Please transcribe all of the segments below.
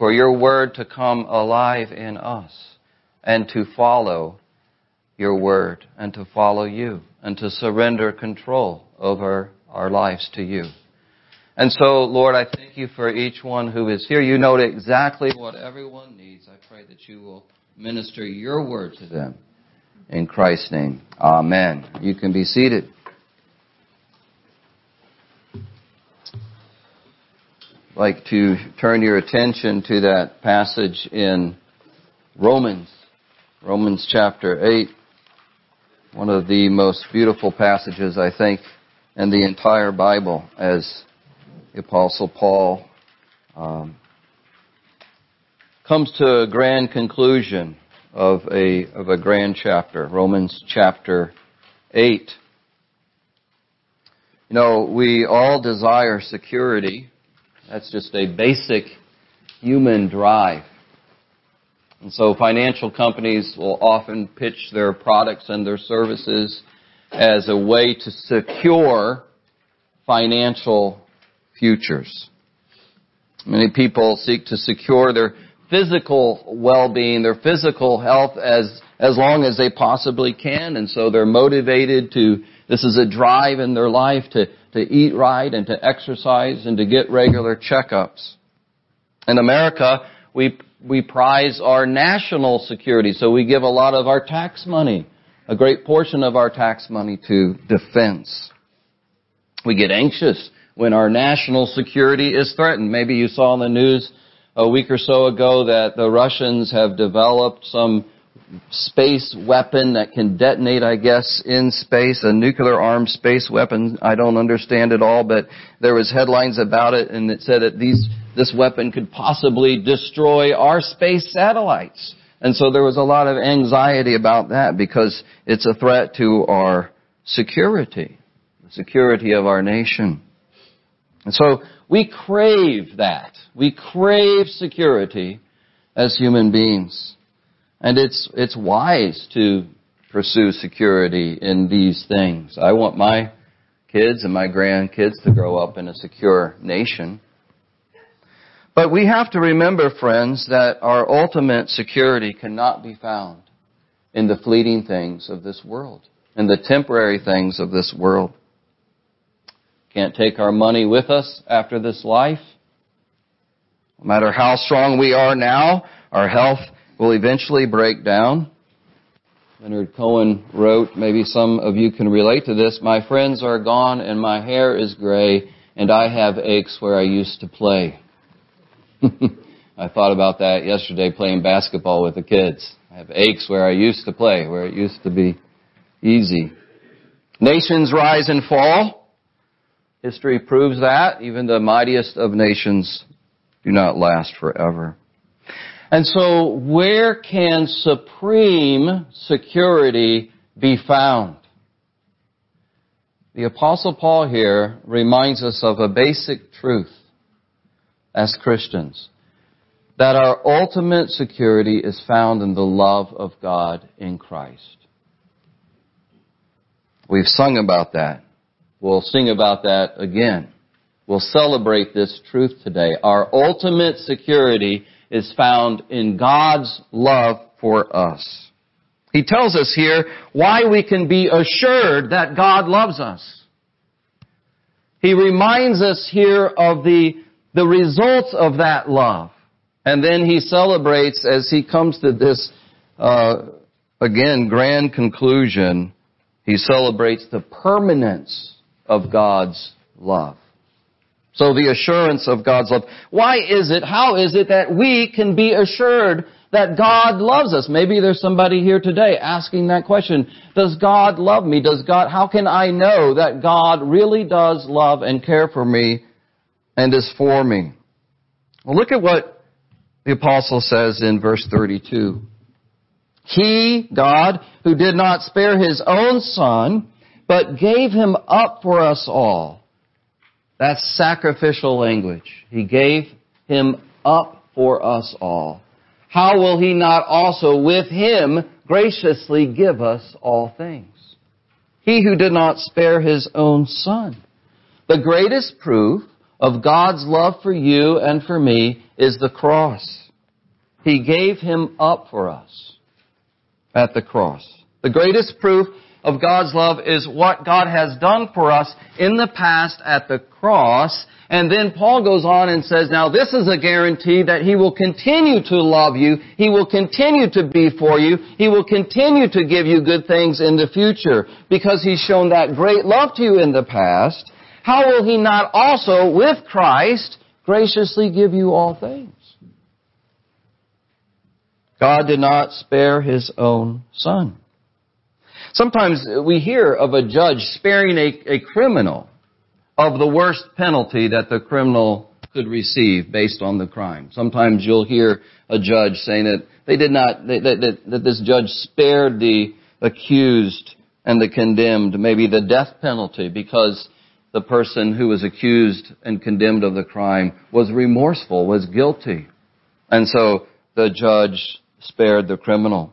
for your word to come alive in us and to follow your word and to follow you and to surrender control over our lives to you. And so, Lord, I thank you for each one who is here. You know exactly what everyone needs. I pray that you will minister your word to them. In Christ's name, Amen. You can be seated. Like to turn your attention to that passage in Romans, Romans chapter 8. One of the most beautiful passages, I think, in the entire Bible as the Apostle Paul um, comes to a grand conclusion of a, of a grand chapter, Romans chapter 8. You know, we all desire security. That's just a basic human drive. And so financial companies will often pitch their products and their services as a way to secure financial futures. Many people seek to secure their physical well-being, their physical health as, as long as they possibly can. And so they're motivated to, this is a drive in their life to, to eat right and to exercise and to get regular checkups. In America, we, we prize our national security. So we give a lot of our tax money, a great portion of our tax money to defense. We get anxious when our national security is threatened. Maybe you saw in the news a week or so ago that the Russians have developed some space weapon that can detonate, I guess, in space, a nuclear armed space weapon. I don't understand it all, but there was headlines about it and it said that these, this weapon could possibly destroy our space satellites. And so there was a lot of anxiety about that because it's a threat to our security, the security of our nation. And so we crave that. We crave security as human beings. And it's, it's wise to pursue security in these things. I want my kids and my grandkids to grow up in a secure nation. But we have to remember, friends, that our ultimate security cannot be found in the fleeting things of this world, in the temporary things of this world. Can't take our money with us after this life. No matter how strong we are now, our health will eventually break down. Leonard Cohen wrote, maybe some of you can relate to this, my friends are gone and my hair is gray and I have aches where I used to play. I thought about that yesterday playing basketball with the kids. I have aches where I used to play, where it used to be easy. Nations rise and fall. History proves that. Even the mightiest of nations do not last forever. And so where can supreme security be found? The apostle Paul here reminds us of a basic truth as Christians. That our ultimate security is found in the love of God in Christ. We've sung about that. We'll sing about that again. We'll celebrate this truth today. Our ultimate security is found in God's love for us. He tells us here why we can be assured that God loves us. He reminds us here of the, the results of that love. And then he celebrates as he comes to this, uh, again, grand conclusion. He celebrates the permanence of God's love. So the assurance of God's love. Why is it, how is it that we can be assured that God loves us? Maybe there's somebody here today asking that question. Does God love me? Does God, how can I know that God really does love and care for me and is for me? Well, look at what the apostle says in verse 32. He, God, who did not spare his own son, but gave him up for us all. That's sacrificial language. He gave him up for us all. How will he not also with him graciously give us all things? He who did not spare his own son. The greatest proof of God's love for you and for me is the cross. He gave him up for us at the cross. The greatest proof of God's love is what God has done for us in the past at the cross. And then Paul goes on and says, now this is a guarantee that He will continue to love you. He will continue to be for you. He will continue to give you good things in the future because He's shown that great love to you in the past. How will He not also, with Christ, graciously give you all things? God did not spare His own Son. Sometimes we hear of a judge sparing a, a criminal of the worst penalty that the criminal could receive based on the crime. Sometimes you'll hear a judge saying that they did not, that, that, that this judge spared the accused and the condemned, maybe the death penalty because the person who was accused and condemned of the crime was remorseful, was guilty. And so the judge spared the criminal.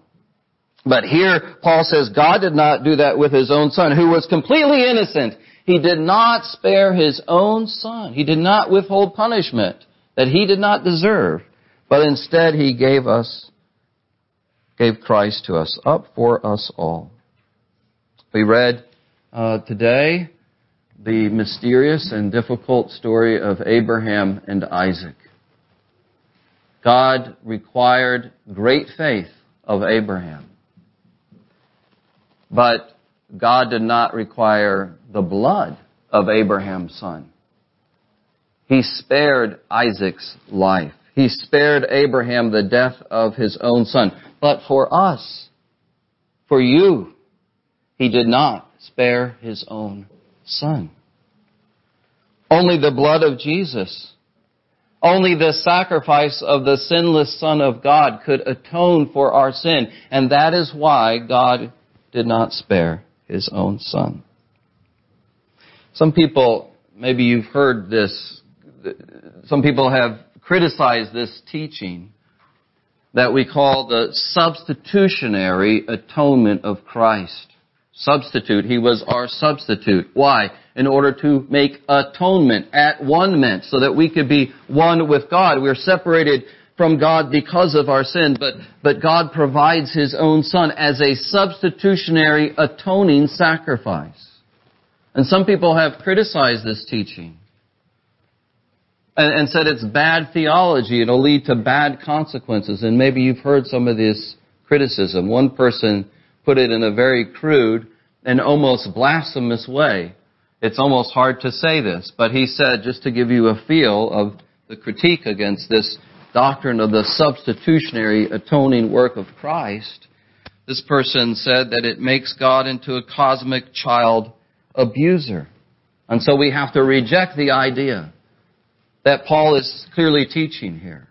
But here, Paul says God did not do that with his own son, who was completely innocent. He did not spare his own son. He did not withhold punishment that he did not deserve, but instead he gave us, gave Christ to us, up for us all. We read uh, today the mysterious and difficult story of Abraham and Isaac. God required great faith of Abraham. But God did not require the blood of Abraham's son. He spared Isaac's life. He spared Abraham the death of his own son. But for us, for you, he did not spare his own son. Only the blood of Jesus, only the sacrifice of the sinless Son of God could atone for our sin. And that is why God did not spare his own son. Some people, maybe you've heard this, some people have criticized this teaching that we call the substitutionary atonement of Christ. Substitute. He was our substitute. Why? In order to make atonement, at one meant, so that we could be one with God. We're separated from God because of our sin, but, but God provides His own Son as a substitutionary atoning sacrifice. And some people have criticized this teaching and, and said it's bad theology, it'll lead to bad consequences, and maybe you've heard some of this criticism. One person put it in a very crude and almost blasphemous way. It's almost hard to say this, but he said, just to give you a feel of the critique against this doctrine of the substitutionary atoning work of Christ, this person said that it makes God into a cosmic child abuser. And so we have to reject the idea that Paul is clearly teaching here.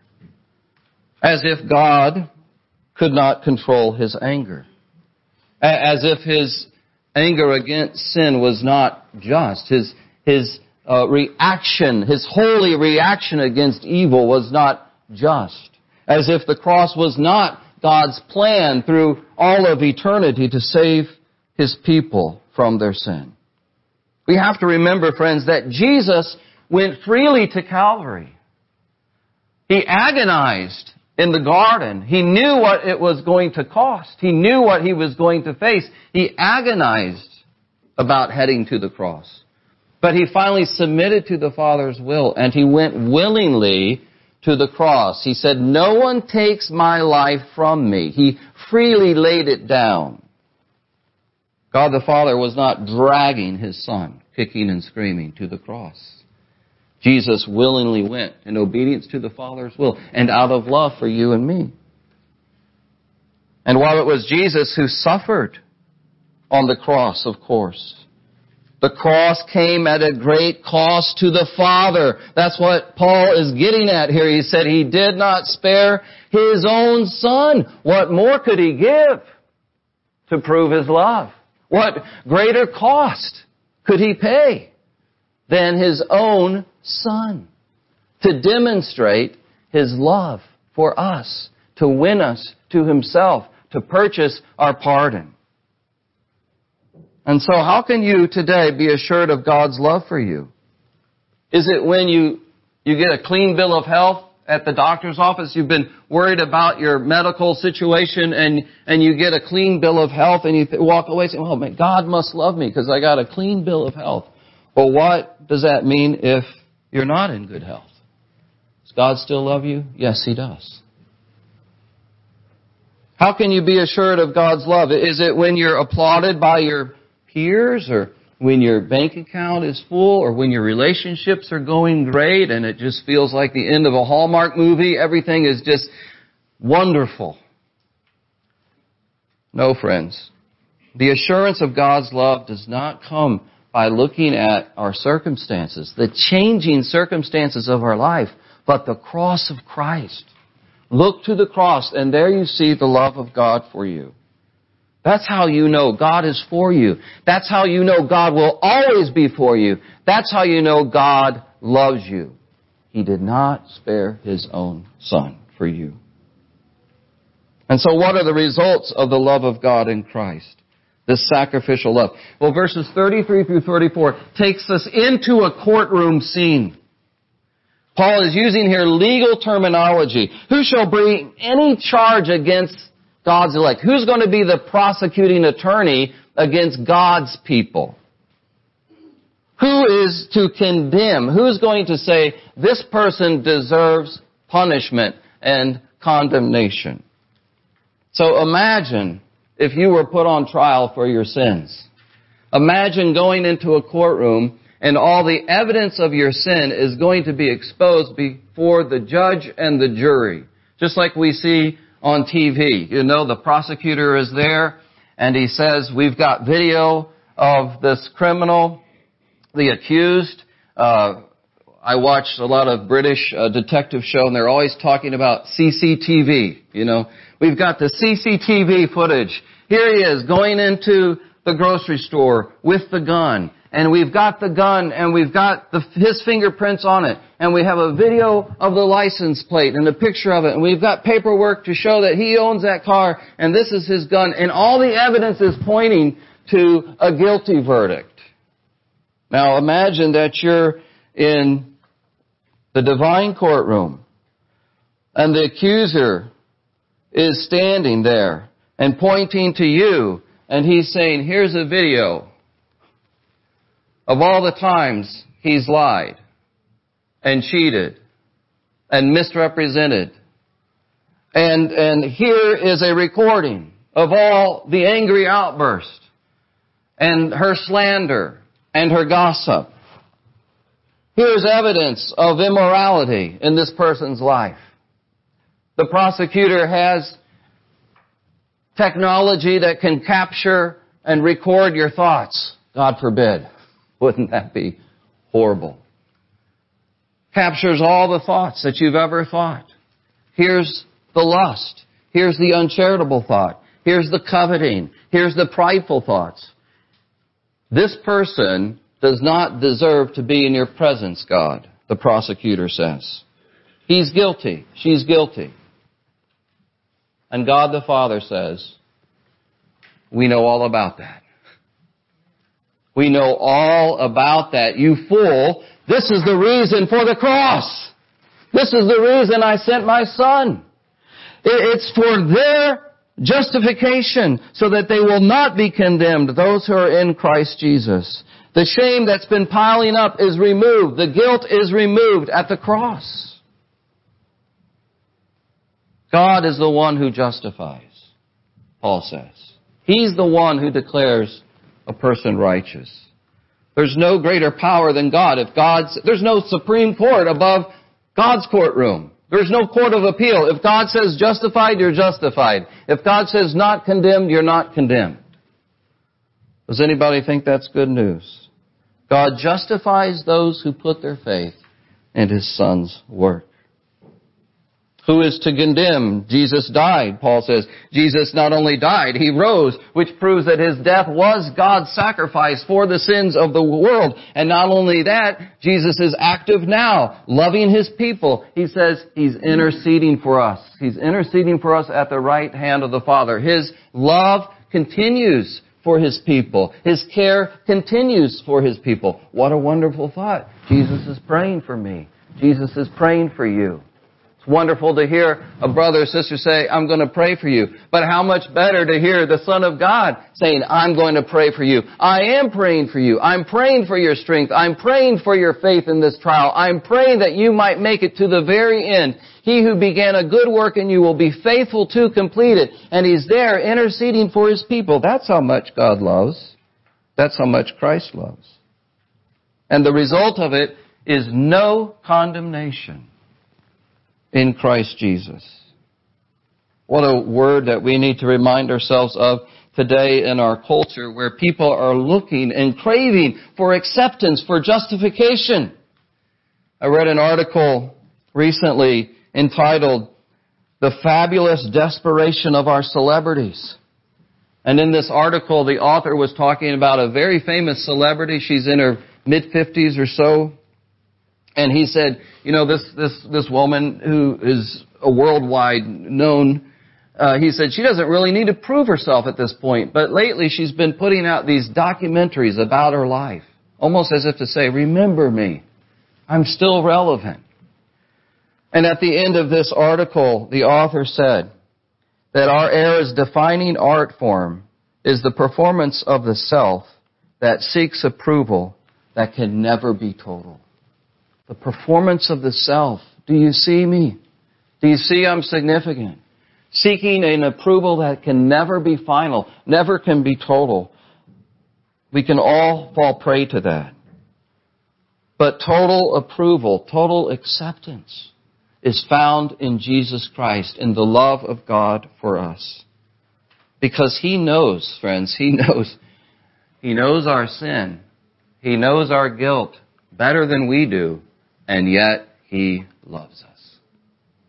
As if God could not control his anger. As if his anger against sin was not just. His, his uh, reaction, his holy reaction against evil was not just. As if the cross was not God's plan through all of eternity to save His people from their sin. We have to remember, friends, that Jesus went freely to Calvary. He agonized in the garden. He knew what it was going to cost. He knew what he was going to face. He agonized about heading to the cross. But he finally submitted to the Father's will and he went willingly to the cross. He said, No one takes my life from me. He freely laid it down. God the Father was not dragging his son, kicking and screaming, to the cross. Jesus willingly went in obedience to the Father's will and out of love for you and me. And while it was Jesus who suffered on the cross, of course, the cross came at a great cost to the Father. That's what Paul is getting at here. He said he did not spare his own son. What more could he give to prove his love? What greater cost could he pay than his own son to demonstrate his love for us, to win us to himself, to purchase our pardon? And so how can you today be assured of God's love for you? Is it when you, you get a clean bill of health at the doctor's office? You've been worried about your medical situation and, and you get a clean bill of health and you walk away saying, oh man, God must love me because I got a clean bill of health. Well, what does that mean if you're not in good health? Does God still love you? Yes, He does. How can you be assured of God's love? Is it when you're applauded by your peers or when your bank account is full or when your relationships are going great and it just feels like the end of a Hallmark movie? Everything is just wonderful. No, friends. The assurance of God's love does not come by looking at our circumstances, the changing circumstances of our life, but the cross of Christ. Look to the cross and there you see the love of God for you. That's how you know God is for you. That's how you know God will always be for you. That's how you know God loves you. He did not spare His own Son for you. And so what are the results of the love of God in Christ? This sacrificial love. Well, verses 33 through 34 takes us into a courtroom scene. Paul is using here legal terminology. Who shall bring any charge against God's elect? Who's going to be the prosecuting attorney against God's people? Who is to condemn? Who's going to say this person deserves punishment and condemnation? So imagine if you were put on trial for your sins. Imagine going into a courtroom and all the evidence of your sin is going to be exposed before the judge and the jury. Just like we see on TV. You know, the prosecutor is there and he says, we've got video of this criminal, the accused. Uh, I watched a lot of British uh, detective show and they're always talking about CCTV. You know, we've got the CCTV footage. Here he is going into the grocery store with the gun and we've got the gun and we've got the, his fingerprints on it. And we have a video of the license plate and a picture of it. And we've got paperwork to show that he owns that car and this is his gun. And all the evidence is pointing to a guilty verdict. Now imagine that you're in the divine courtroom and the accuser is standing there and pointing to you and he's saying, here's a video of all the times he's lied and cheated and misrepresented. And, and here is a recording of all the angry outburst and her slander and her gossip. Here's evidence of immorality in this person's life. The prosecutor has technology that can capture and record your thoughts. God forbid. Wouldn't that be horrible? Captures all the thoughts that you've ever thought. Here's the lust. Here's the uncharitable thought. Here's the coveting. Here's the prideful thoughts. This person does not deserve to be in your presence, God, the prosecutor says. He's guilty. She's guilty. And God the Father says, we know all about that. We know all about that. You fool, this is the reason for the cross. This is the reason I sent my son. It's for their justification so that they will not be condemned, those who are in Christ Jesus. The shame that's been piling up is removed. The guilt is removed at the cross. God is the one who justifies, Paul says. He's the one who declares a person righteous. There's no greater power than God. If God's, there's no Supreme Court above God's courtroom. There's no court of appeal. If God says justified, you're justified. If God says not condemned, you're not condemned. Does anybody think that's good news? God justifies those who put their faith in His Son's work. Who is to condemn? Jesus died, Paul says. Jesus not only died, he rose, which proves that his death was God's sacrifice for the sins of the world. And not only that, Jesus is active now, loving his people. He says he's interceding for us. He's interceding for us at the right hand of the Father. His love continues for His people. His care continues for His people. What a wonderful thought. Jesus is praying for me. Jesus is praying for you wonderful to hear a brother or sister say, I'm going to pray for you. But how much better to hear the Son of God saying, I'm going to pray for you. I am praying for you. I'm praying for your strength. I'm praying for your faith in this trial. I'm praying that you might make it to the very end. He who began a good work in you will be faithful to complete it. And He's there interceding for His people. That's how much God loves. That's how much Christ loves. And the result of it is no condemnation in Christ Jesus. What a word that we need to remind ourselves of today in our culture where people are looking and craving for acceptance, for justification. I read an article recently entitled The Fabulous Desperation of Our Celebrities. And in this article, the author was talking about a very famous celebrity. She's in her mid 50s or so. And he said, you know, this, this, this woman who is a worldwide known, uh, he said she doesn't really need to prove herself at this point, but lately she's been putting out these documentaries about her life, almost as if to say, remember me. I'm still relevant. And at the end of this article, the author said that our era's defining art form is the performance of the self that seeks approval that can never be total. The performance of the self. Do you see me? Do you see I'm significant? Seeking an approval that can never be final, never can be total. We can all fall prey to that. But total approval, total acceptance is found in Jesus Christ, in the love of God for us. Because He knows, friends, He knows. He knows our sin. He knows our guilt better than we do and yet He loves us.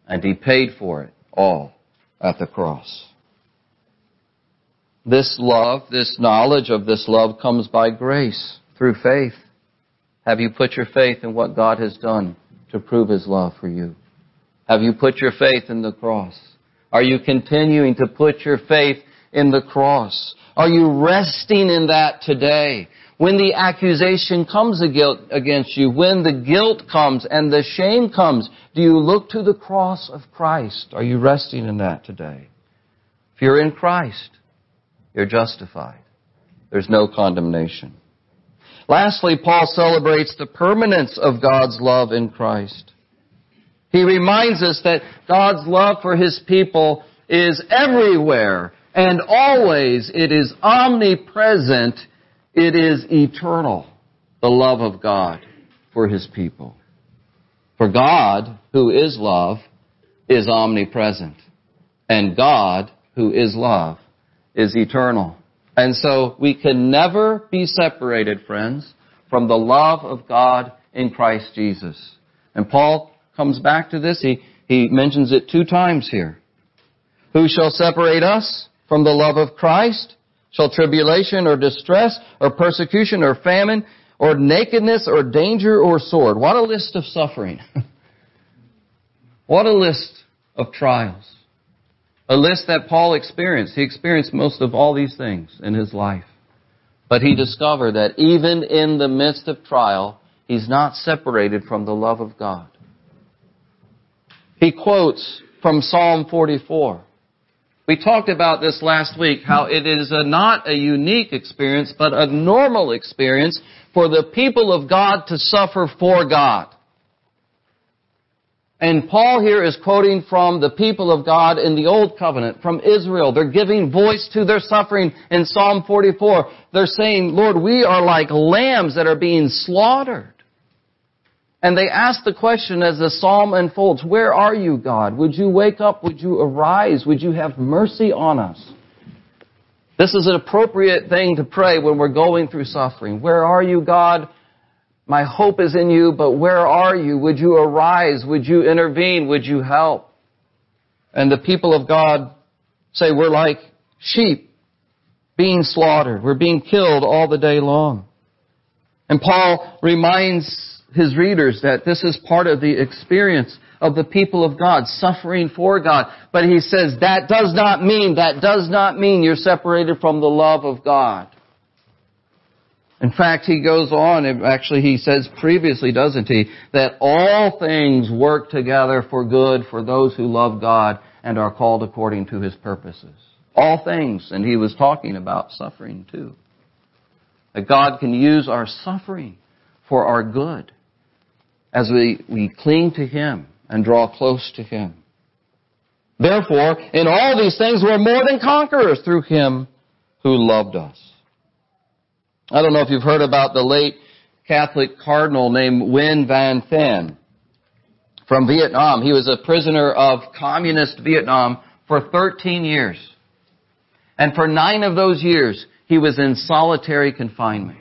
And He paid for it all at the cross. This love, this knowledge of this love comes by grace through faith. Have you put your faith in what God has done to prove His love for you? Have you put your faith in the cross? Are you continuing to put your faith in the cross? Are you resting in that today? When the accusation comes against you, when the guilt comes and the shame comes, do you look to the cross of Christ? Are you resting in that today? If you're in Christ, you're justified. There's no condemnation. Lastly, Paul celebrates the permanence of God's love in Christ. He reminds us that God's love for His people is everywhere and always. It is omnipresent it is eternal, the love of God for His people. For God, who is love, is omnipresent. And God, who is love, is eternal. And so we can never be separated, friends, from the love of God in Christ Jesus. And Paul comes back to this. He, he mentions it two times here. Who shall separate us from the love of Christ? Shall tribulation or distress or persecution or famine or nakedness or danger or sword? What a list of suffering. what a list of trials. A list that Paul experienced. He experienced most of all these things in his life. But he discovered that even in the midst of trial, he's not separated from the love of God. He quotes from Psalm 44. We talked about this last week, how it is a, not a unique experience, but a normal experience for the people of God to suffer for God. And Paul here is quoting from the people of God in the Old Covenant, from Israel. They're giving voice to their suffering in Psalm 44. They're saying, Lord, we are like lambs that are being slaughtered. And they ask the question as the psalm unfolds, Where are you, God? Would you wake up? Would you arise? Would you have mercy on us? This is an appropriate thing to pray when we're going through suffering. Where are you, God? My hope is in you, but where are you? Would you arise? Would you intervene? Would you help? And the people of God say, We're like sheep being slaughtered. We're being killed all the day long. And Paul reminds his readers that this is part of the experience of the people of God, suffering for God. But he says that does not mean, that does not mean you're separated from the love of God. In fact, he goes on, actually he says previously, doesn't he, that all things work together for good for those who love God and are called according to his purposes. All things, and he was talking about suffering too. That God can use our suffering for our good as we, we cling to him and draw close to him. Therefore, in all these things we're more than conquerors through him who loved us. I don't know if you've heard about the late Catholic cardinal named Nguyen Van Thuan from Vietnam. He was a prisoner of communist Vietnam for 13 years. And for nine of those years, he was in solitary confinement.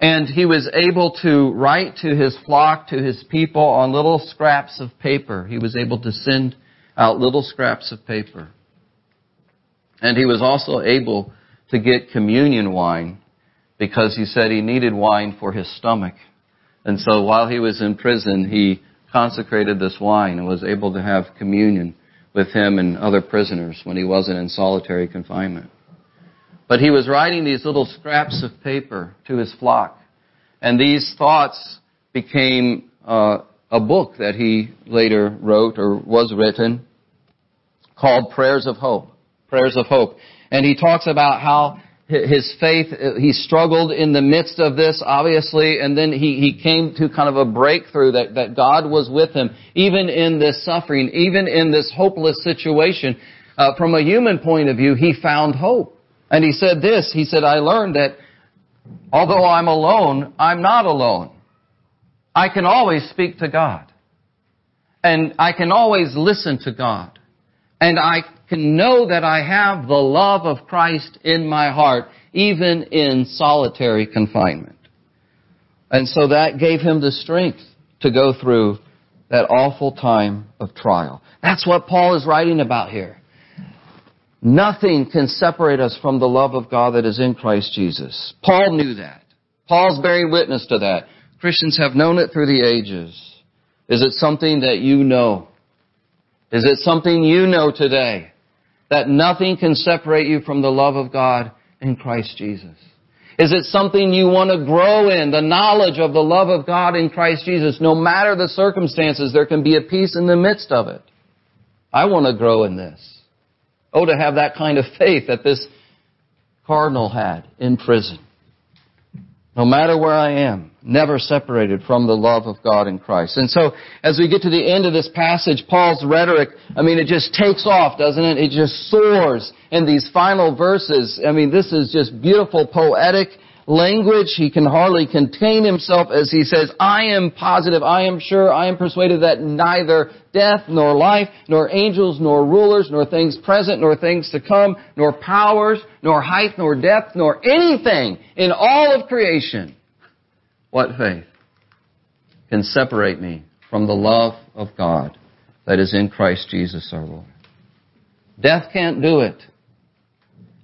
And he was able to write to his flock, to his people on little scraps of paper. He was able to send out little scraps of paper. And he was also able to get communion wine because he said he needed wine for his stomach. And so while he was in prison, he consecrated this wine and was able to have communion with him and other prisoners when he wasn't in solitary confinement. But he was writing these little scraps of paper to his flock. And these thoughts became uh, a book that he later wrote or was written called Prayers of Hope. Prayers of Hope. And he talks about how his faith, he struggled in the midst of this, obviously, and then he, he came to kind of a breakthrough that, that God was with him, even in this suffering, even in this hopeless situation. Uh, from a human point of view, he found hope. And he said this, he said, I learned that although I'm alone, I'm not alone. I can always speak to God. And I can always listen to God. And I can know that I have the love of Christ in my heart, even in solitary confinement. And so that gave him the strength to go through that awful time of trial. That's what Paul is writing about here. Nothing can separate us from the love of God that is in Christ Jesus. Paul knew that. Paul's bearing witness to that. Christians have known it through the ages. Is it something that you know? Is it something you know today? that nothing can separate you from the love of God in Christ Jesus? Is it something you want to grow in, the knowledge of the love of God in Christ Jesus? No matter the circumstances, there can be a peace in the midst of it. I want to grow in this. Oh, to have that kind of faith that this cardinal had in prison. No matter where I am, never separated from the love of God in Christ. And so, as we get to the end of this passage, Paul's rhetoric, I mean, it just takes off, doesn't it? It just soars in these final verses. I mean, this is just beautiful, poetic language. He can hardly contain himself as he says, I am positive, I am sure, I am persuaded that neither death, nor life, nor angels, nor rulers, nor things present, nor things to come, nor powers, nor height, nor depth, nor anything in all of creation. What faith can separate me from the love of God that is in Christ Jesus our Lord? Death can't do it.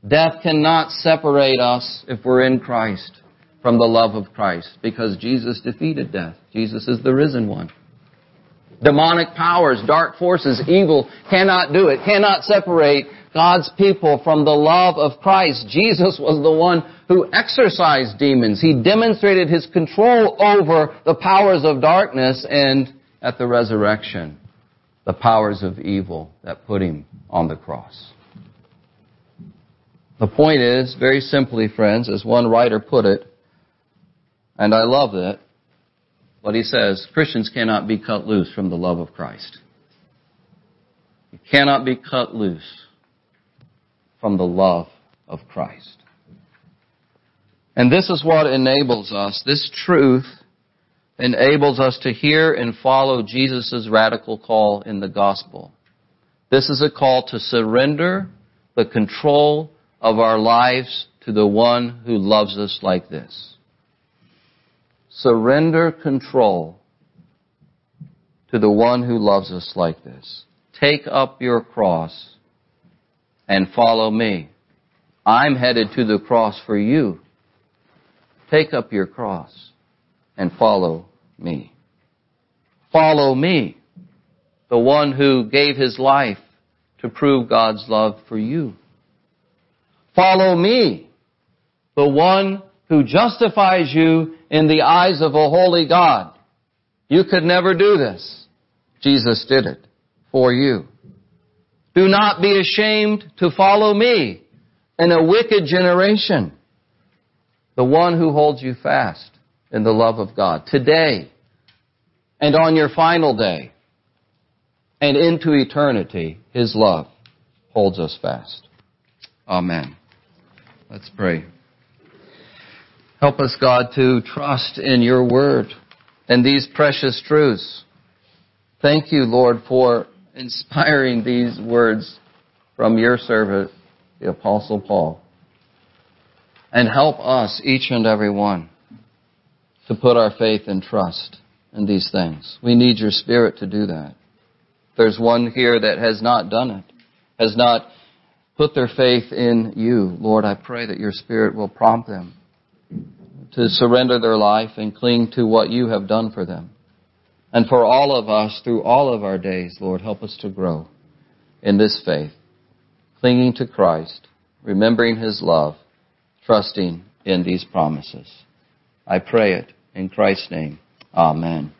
Death cannot separate us if we're in Christ from the love of Christ because Jesus defeated death. Jesus is the risen one. Demonic powers, dark forces, evil cannot do it, cannot separate God's people from the love of Christ. Jesus was the one who exorcised demons. He demonstrated his control over the powers of darkness and at the resurrection, the powers of evil that put him on the cross. The point is, very simply, friends, as one writer put it, and I love that, what he says, Christians cannot be cut loose from the love of Christ. You cannot be cut loose from the love of Christ. And this is what enables us, this truth enables us to hear and follow Jesus' radical call in the gospel. This is a call to surrender the control of our lives to the one who loves us like this. Surrender control to the one who loves us like this. Take up your cross and follow me. I'm headed to the cross for you. Take up your cross and follow me. Follow me, the one who gave his life to prove God's love for you. Follow me, the one who justifies you in the eyes of a holy God. You could never do this. Jesus did it for you. Do not be ashamed to follow me in a wicked generation. The one who holds you fast in the love of God. Today and on your final day and into eternity, His love holds us fast. Amen. Let's pray. Help us, God, to trust in your word and these precious truths. Thank you, Lord, for inspiring these words from your servant, the Apostle Paul. And help us, each and every one, to put our faith and trust in these things. We need your Spirit to do that. There's one here that has not done it, has not put their faith in you. Lord, I pray that your Spirit will prompt them to surrender their life and cling to what you have done for them. And for all of us, through all of our days, Lord, help us to grow in this faith, clinging to Christ, remembering His love, trusting in these promises. I pray it in Christ's name. Amen.